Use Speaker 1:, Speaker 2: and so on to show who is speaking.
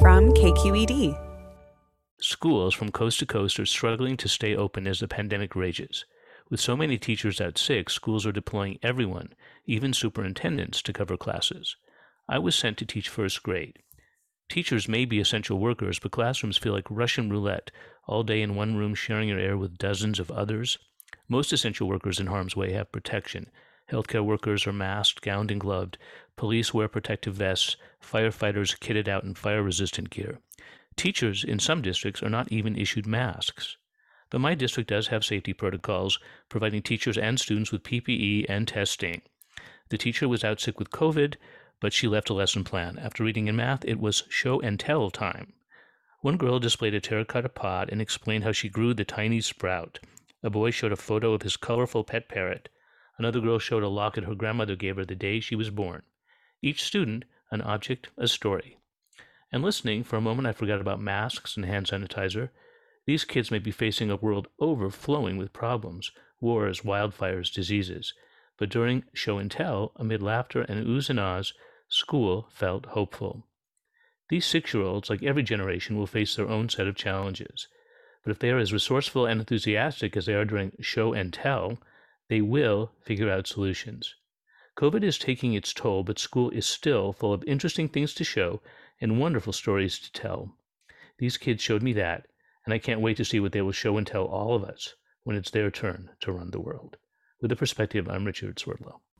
Speaker 1: from KQED.
Speaker 2: Schools from coast to coast are struggling to stay open as the pandemic rages. With so many teachers out sick, schools are deploying everyone, even superintendents, to cover classes. I was sent to teach first grade. Teachers may be essential workers, but classrooms feel like Russian roulette, all day in one room sharing your air with dozens of others. Most essential workers in harm's way have protection. Healthcare workers are masked, gowned, and gloved. Police wear protective vests. Firefighters kitted out in fire resistant gear. Teachers in some districts are not even issued masks. But my district does have safety protocols, providing teachers and students with PPE and testing. The teacher was out sick with COVID, but she left a lesson plan. After reading in math, it was show and tell time. One girl displayed a terracotta pot and explained how she grew the tiny sprout. A boy showed a photo of his colorful pet parrot. Another girl showed a locket her grandmother gave her the day she was born. Each student, an object, a story. And listening, for a moment I forgot about masks and hand sanitizer. These kids may be facing a world overflowing with problems wars, wildfires, diseases. But during show and tell, amid laughter and oohs and ahs, school felt hopeful. These six year olds, like every generation, will face their own set of challenges. But if they are as resourceful and enthusiastic as they are during show and tell, they will figure out solutions. COVID is taking its toll, but school is still full of interesting things to show and wonderful stories to tell. These kids showed me that, and I can't wait to see what they will show and tell all of us when it's their turn to run the world. With a perspective, I'm Richard Swerdlow.